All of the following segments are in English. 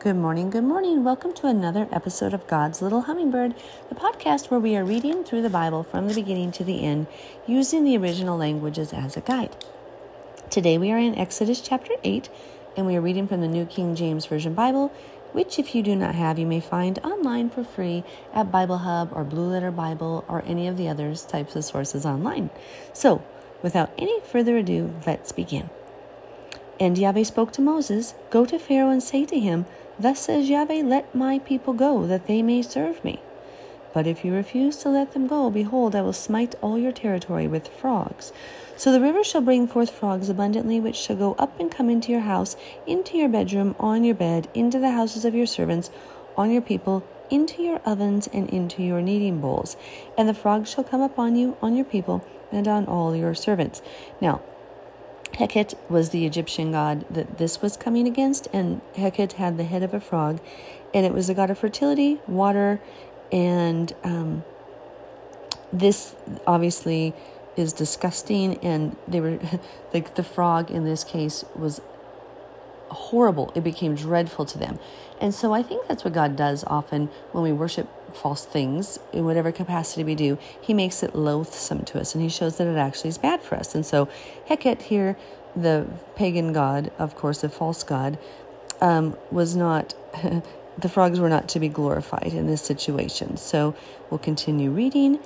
Good morning, good morning. Welcome to another episode of God's Little Hummingbird, the podcast where we are reading through the Bible from the beginning to the end using the original languages as a guide. Today we are in Exodus chapter 8 and we are reading from the New King James Version Bible, which, if you do not have, you may find online for free at Bible Hub or Blue Letter Bible or any of the other types of sources online. So, without any further ado, let's begin. And Yahweh spoke to Moses Go to Pharaoh and say to him, Thus says Yahweh, Let my people go, that they may serve me. But if you refuse to let them go, behold, I will smite all your territory with frogs. So the river shall bring forth frogs abundantly, which shall go up and come into your house, into your bedroom, on your bed, into the houses of your servants, on your people, into your ovens, and into your kneading bowls. And the frogs shall come upon you, on your people, and on all your servants. Now, Heket was the Egyptian god that this was coming against, and Heket had the head of a frog, and it was a god of fertility, water, and um, this obviously is disgusting. And they were like the frog in this case was horrible. It became dreadful to them. And so I think that's what God does often when we worship false things in whatever capacity we do. He makes it loathsome to us and he shows that it actually is bad for us. And so Heket here, the pagan god, of course, the false god, um, was not. the frogs were not to be glorified in this situation. So we'll continue reading.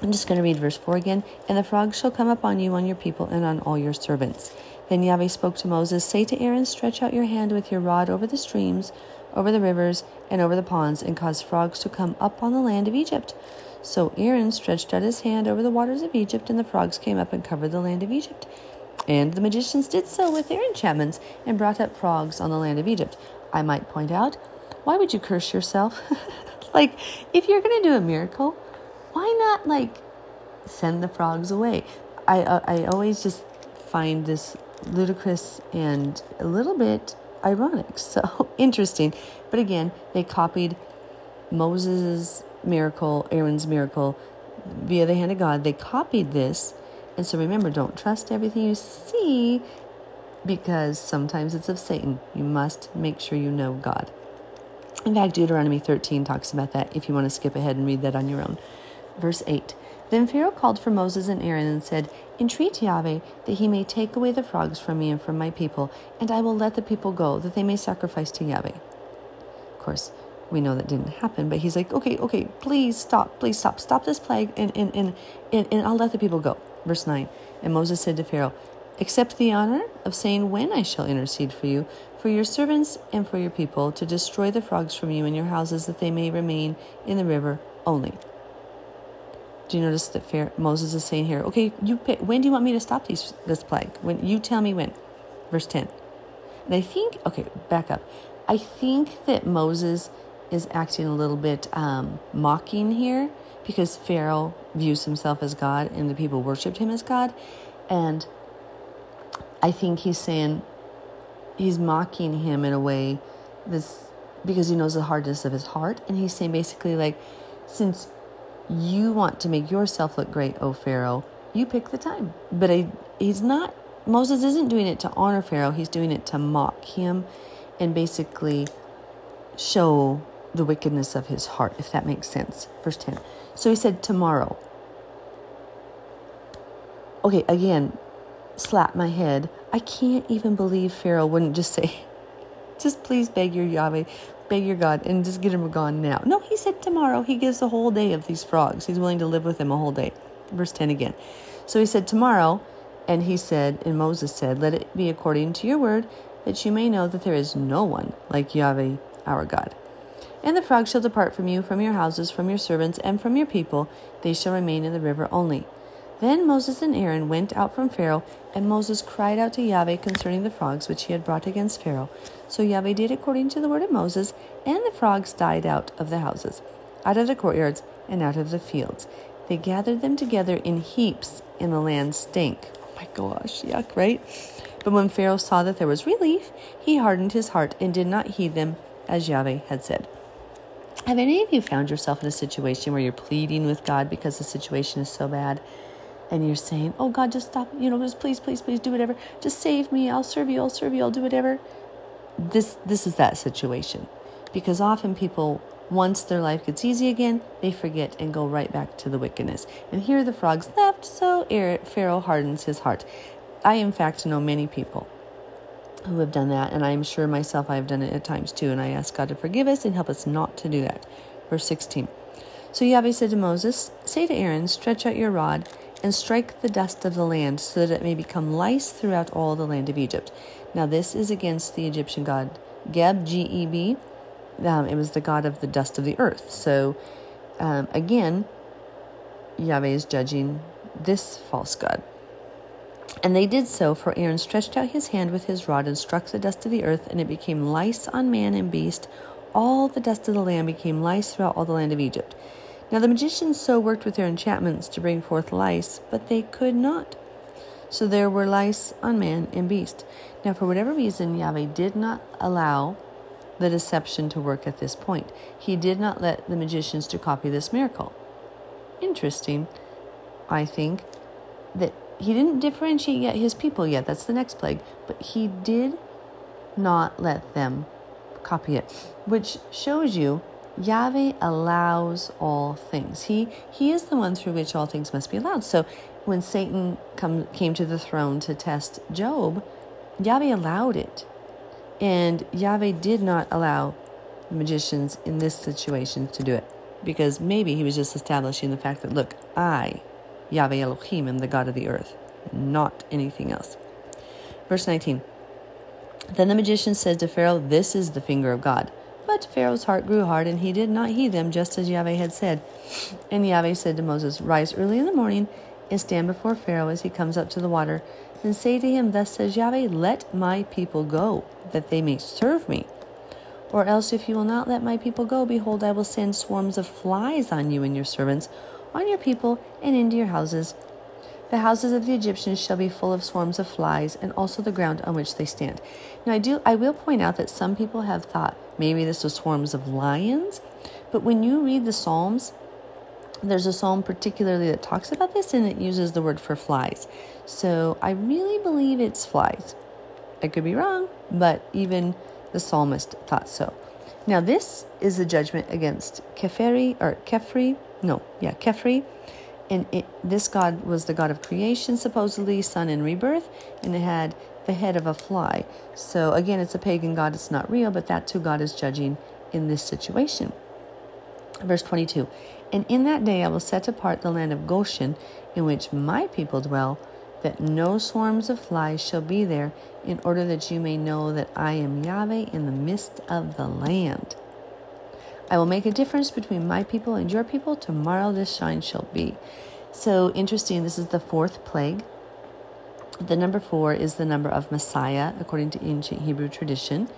I'm just going to read verse 4 again. And the frogs shall come upon you, on your people, and on all your servants. Then Yahweh spoke to Moses Say to Aaron, Stretch out your hand with your rod over the streams, over the rivers, and over the ponds, and caused frogs to come up on the land of Egypt. So Aaron stretched out his hand over the waters of Egypt, and the frogs came up and covered the land of Egypt. And the magicians did so with their enchantments and brought up frogs on the land of Egypt. I might point out, why would you curse yourself? like, if you're going to do a miracle, why not, like, send the frogs away? I, uh, I always just find this ludicrous and a little bit ironic. So interesting. But again, they copied Moses' miracle, Aaron's miracle via the hand of God. They copied this. And so remember, don't trust everything you see because sometimes it's of Satan. You must make sure you know God. In fact, Deuteronomy 13 talks about that if you want to skip ahead and read that on your own. Verse 8 Then Pharaoh called for Moses and Aaron and said, Entreat Yahweh that he may take away the frogs from me and from my people, and I will let the people go, that they may sacrifice to Yahweh. Of course, we know that didn't happen, but he's like, okay, okay, please stop, please stop, stop this plague, and, and, and, and, and I'll let the people go. Verse 9 And Moses said to Pharaoh, Accept the honor of saying when I shall intercede for you, for your servants and for your people, to destroy the frogs from you and your houses, that they may remain in the river only. Do you notice that Pharaoh, Moses is saying here, okay, you pick, when do you want me to stop these, this plague? When you tell me when. Verse 10. And I think, okay, back up. I think that Moses is acting a little bit um, mocking here because Pharaoh views himself as God and the people worshiped him as God. And I think he's saying, he's mocking him in a way this because he knows the hardness of his heart. And he's saying basically, like, since you want to make yourself look great, O Pharaoh. You pick the time. But he's not, Moses isn't doing it to honor Pharaoh. He's doing it to mock him and basically show the wickedness of his heart, if that makes sense. Verse 10. So he said, Tomorrow. Okay, again, slap my head. I can't even believe Pharaoh wouldn't just say, just please beg your Yahweh, beg your God and just get him gone now. No, he said tomorrow. He gives a whole day of these frogs. He's willing to live with them a whole day. Verse 10 again. So he said tomorrow, and he said, and Moses said, Let it be according to your word, that you may know that there is no one like Yahweh our God. And the frogs shall depart from you, from your houses, from your servants, and from your people. They shall remain in the river only. Then Moses and Aaron went out from Pharaoh, and Moses cried out to Yahweh concerning the frogs which he had brought against Pharaoh. So Yahweh did according to the word of Moses, and the frogs died out of the houses, out of the courtyards, and out of the fields. They gathered them together in heaps, and the land stank. Oh my gosh, yuck, right? But when Pharaoh saw that there was relief, he hardened his heart and did not heed them, as Yahweh had said. Have any of you found yourself in a situation where you're pleading with God because the situation is so bad? And you're saying, Oh God, just stop, you know, just please, please, please do whatever. Just save me. I'll serve you. I'll serve you. I'll do whatever. this this is that situation because often people once their life gets easy again they forget and go right back to the wickedness and here the frogs left so pharaoh hardens his heart i in fact know many people who have done that and i'm sure myself i've done it at times too and i ask god to forgive us and help us not to do that verse 16 so yahweh said to moses say to aaron stretch out your rod and strike the dust of the land so that it may become lice throughout all the land of Egypt. Now, this is against the Egyptian god Geb, G E B. Um, it was the god of the dust of the earth. So, um, again, Yahweh is judging this false god. And they did so, for Aaron stretched out his hand with his rod and struck the dust of the earth, and it became lice on man and beast. All the dust of the land became lice throughout all the land of Egypt. Now the magicians so worked with their enchantments to bring forth lice, but they could not. So there were lice on man and beast. Now, for whatever reason, Yahweh did not allow the deception to work at this point. He did not let the magicians to copy this miracle. Interesting, I think, that he didn't differentiate yet his people yet. That's the next plague. But he did not let them copy it, which shows you Yahweh allows all things. He he is the one through which all things must be allowed. So when Satan come, came to the throne to test Job, Yahweh allowed it. And Yahweh did not allow magicians in this situation to do it. Because maybe he was just establishing the fact that, look, I, Yahweh Elohim, am the God of the earth, not anything else. Verse 19 Then the magician said to Pharaoh, This is the finger of God. But Pharaoh's heart grew hard, and he did not heed them, just as Yahweh had said. And Yahweh said to Moses, Rise early in the morning and stand before Pharaoh as he comes up to the water, and say to him, Thus says Yahweh, Let my people go, that they may serve me. Or else, if you will not let my people go, behold, I will send swarms of flies on you and your servants, on your people, and into your houses. The houses of the Egyptians shall be full of swarms of flies, and also the ground on which they stand. Now, I do, I will point out that some people have thought maybe this was swarms of lions, but when you read the Psalms, there's a psalm particularly that talks about this, and it uses the word for flies. So I really believe it's flies. I could be wrong, but even the psalmist thought so. Now, this is the judgment against Keferi or Kefri. No, yeah, Kefri and it, this god was the god of creation, supposedly, sun and rebirth, and it had the head of a fly. So again, it's a pagan god, it's not real, but that's who God is judging in this situation. Verse 22 And in that day I will set apart the land of Goshen, in which my people dwell, that no swarms of flies shall be there, in order that you may know that I am Yahweh in the midst of the land. I will make a difference between my people and your people. Tomorrow this shine shall be. So interesting. This is the fourth plague. The number four is the number of Messiah, according to ancient Hebrew tradition.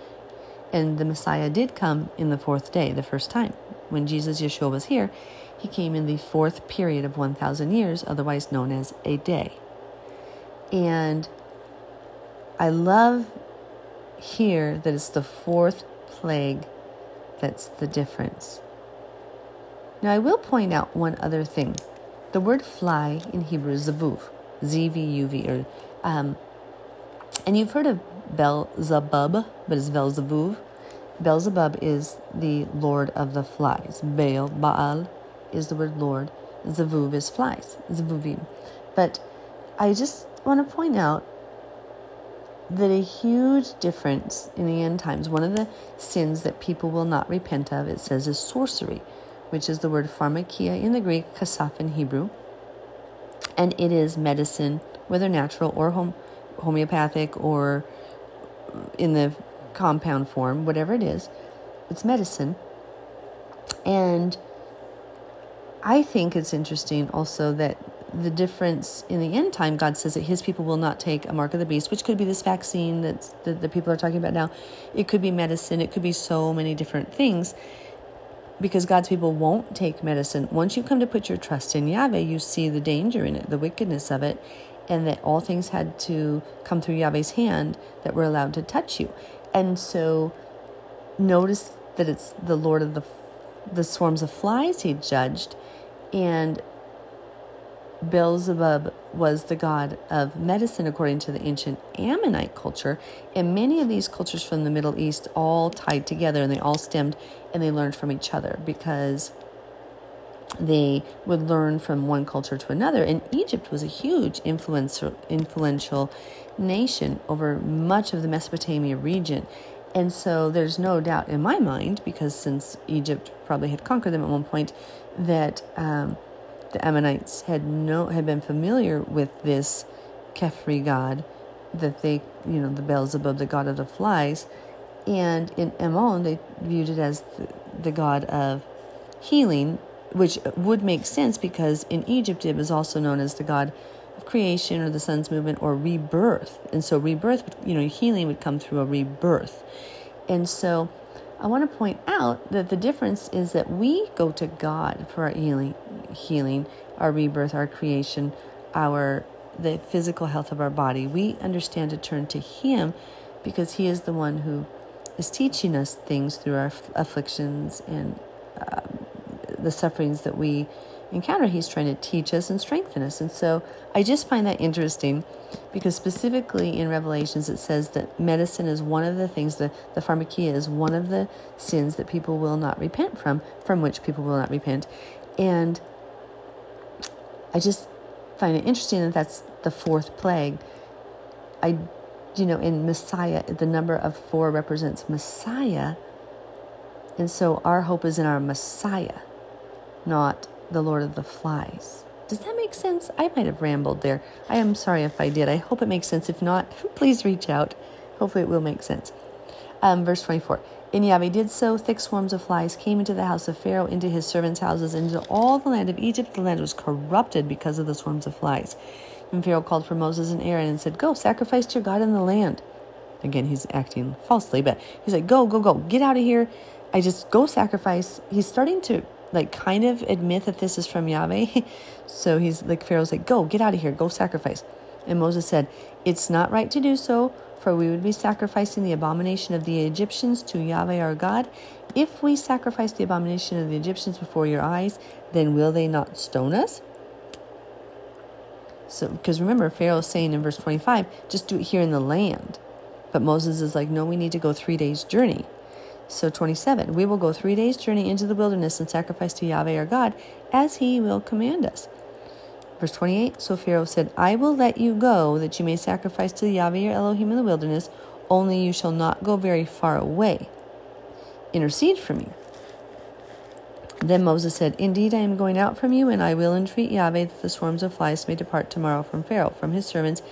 And the Messiah did come in the fourth day, the first time. When Jesus Yeshua was here, he came in the fourth period of 1,000 years, otherwise known as a day. And I love here that it's the fourth plague that's the difference. Now, I will point out one other thing. The word fly in Hebrew is zavuv, Z V U V, or um, and you've heard of Beelzebub, but it's Beelzebub. Beelzebub is the lord of the flies. Baal, Baal is the word lord. Zavuv is flies, Zavuvim. But I just want to point out that a huge difference in the end times, one of the sins that people will not repent of, it says, is sorcery, which is the word pharmakia in the Greek, kasaf in Hebrew. And it is medicine, whether natural or home, homeopathic or in the compound form, whatever it is, it's medicine. And I think it's interesting also that the difference in the end time, God says that his people will not take a mark of the beast, which could be this vaccine that the people are talking about now. It could be medicine. It could be so many different things because God's people won't take medicine. Once you come to put your trust in Yahweh, you see the danger in it, the wickedness of it, and that all things had to come through Yahweh's hand that were allowed to touch you. And so notice that it's the Lord of the the swarms of flies he judged and Beelzebub was the god of medicine according to the ancient Ammonite culture, and many of these cultures from the Middle East all tied together and they all stemmed and they learned from each other because they would learn from one culture to another. And Egypt was a huge influential, influential nation over much of the Mesopotamia region. And so there's no doubt in my mind, because since Egypt probably had conquered them at one point, that um, the Ammonites had no had been familiar with this Kefri god, that they you know the Beelzebub, the god of the flies, and in Ammon they viewed it as the, the god of healing, which would make sense because in Egypt it was also known as the god of creation or the sun's movement or rebirth, and so rebirth, you know, healing would come through a rebirth, and so. I want to point out that the difference is that we go to God for our healing, healing, our rebirth, our creation, our the physical health of our body. We understand to turn to Him because He is the one who is teaching us things through our afflictions and uh, the sufferings that we encounter. He's trying to teach us and strengthen us. And so I just find that interesting because specifically in Revelations it says that medicine is one of the things, the, the pharmakia is one of the sins that people will not repent from, from which people will not repent. And I just find it interesting that that's the fourth plague. I, you know, in Messiah, the number of four represents Messiah. And so our hope is in our Messiah, not the Lord of the Flies. Does that make sense? I might have rambled there. I am sorry if I did. I hope it makes sense. If not, please reach out. Hopefully, it will make sense. Um, verse 24. And Yahweh did so. Thick swarms of flies came into the house of Pharaoh, into his servants' houses, into all the land of Egypt. The land was corrupted because of the swarms of flies. And Pharaoh called for Moses and Aaron and said, Go, sacrifice to your God in the land. Again, he's acting falsely, but he's like, Go, go, go, get out of here. I just go sacrifice. He's starting to like kind of admit that this is from Yahweh. so he's like, Pharaoh's like, Go, get out of here, go sacrifice. And Moses said, It's not right to do so for we would be sacrificing the abomination of the Egyptians to Yahweh our God. If we sacrifice the abomination of the Egyptians before your eyes, then will they not stone us? So, because remember, Pharaoh is saying in verse 25, just do it here in the land. But Moses is like, no, we need to go three days' journey. So, 27, we will go three days' journey into the wilderness and sacrifice to Yahweh our God as he will command us. Verse 28 So Pharaoh said, I will let you go, that you may sacrifice to Yahweh your Elohim in the wilderness, only you shall not go very far away. Intercede for me. Then Moses said, Indeed, I am going out from you, and I will entreat Yahweh that the swarms of flies may depart tomorrow from Pharaoh, from his servants,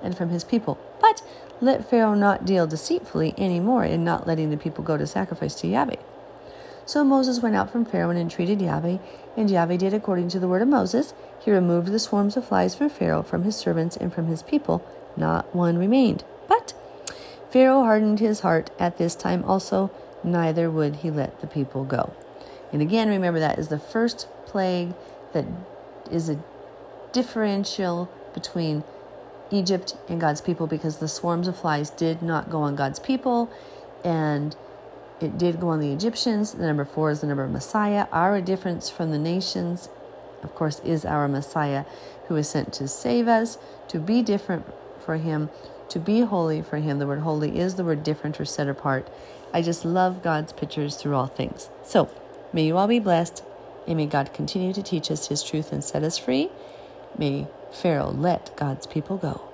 and from his people. But let Pharaoh not deal deceitfully any more in not letting the people go to sacrifice to Yahweh. So Moses went out from Pharaoh and entreated Yahweh, and Yahweh did according to the word of Moses. He removed the swarms of flies from Pharaoh, from his servants, and from his people. Not one remained. But Pharaoh hardened his heart at this time also, neither would he let the people go. And again, remember that is the first plague that is a differential between Egypt and God's people because the swarms of flies did not go on God's people and it did go on the Egyptians. The number four is the number of Messiah. Our difference from the nations, of course, is our Messiah who is sent to save us, to be different for him, to be holy for him. The word holy is the word different or set apart. I just love God's pictures through all things. So, may you all be blessed, and may God continue to teach us his truth and set us free. May Pharaoh let God's people go.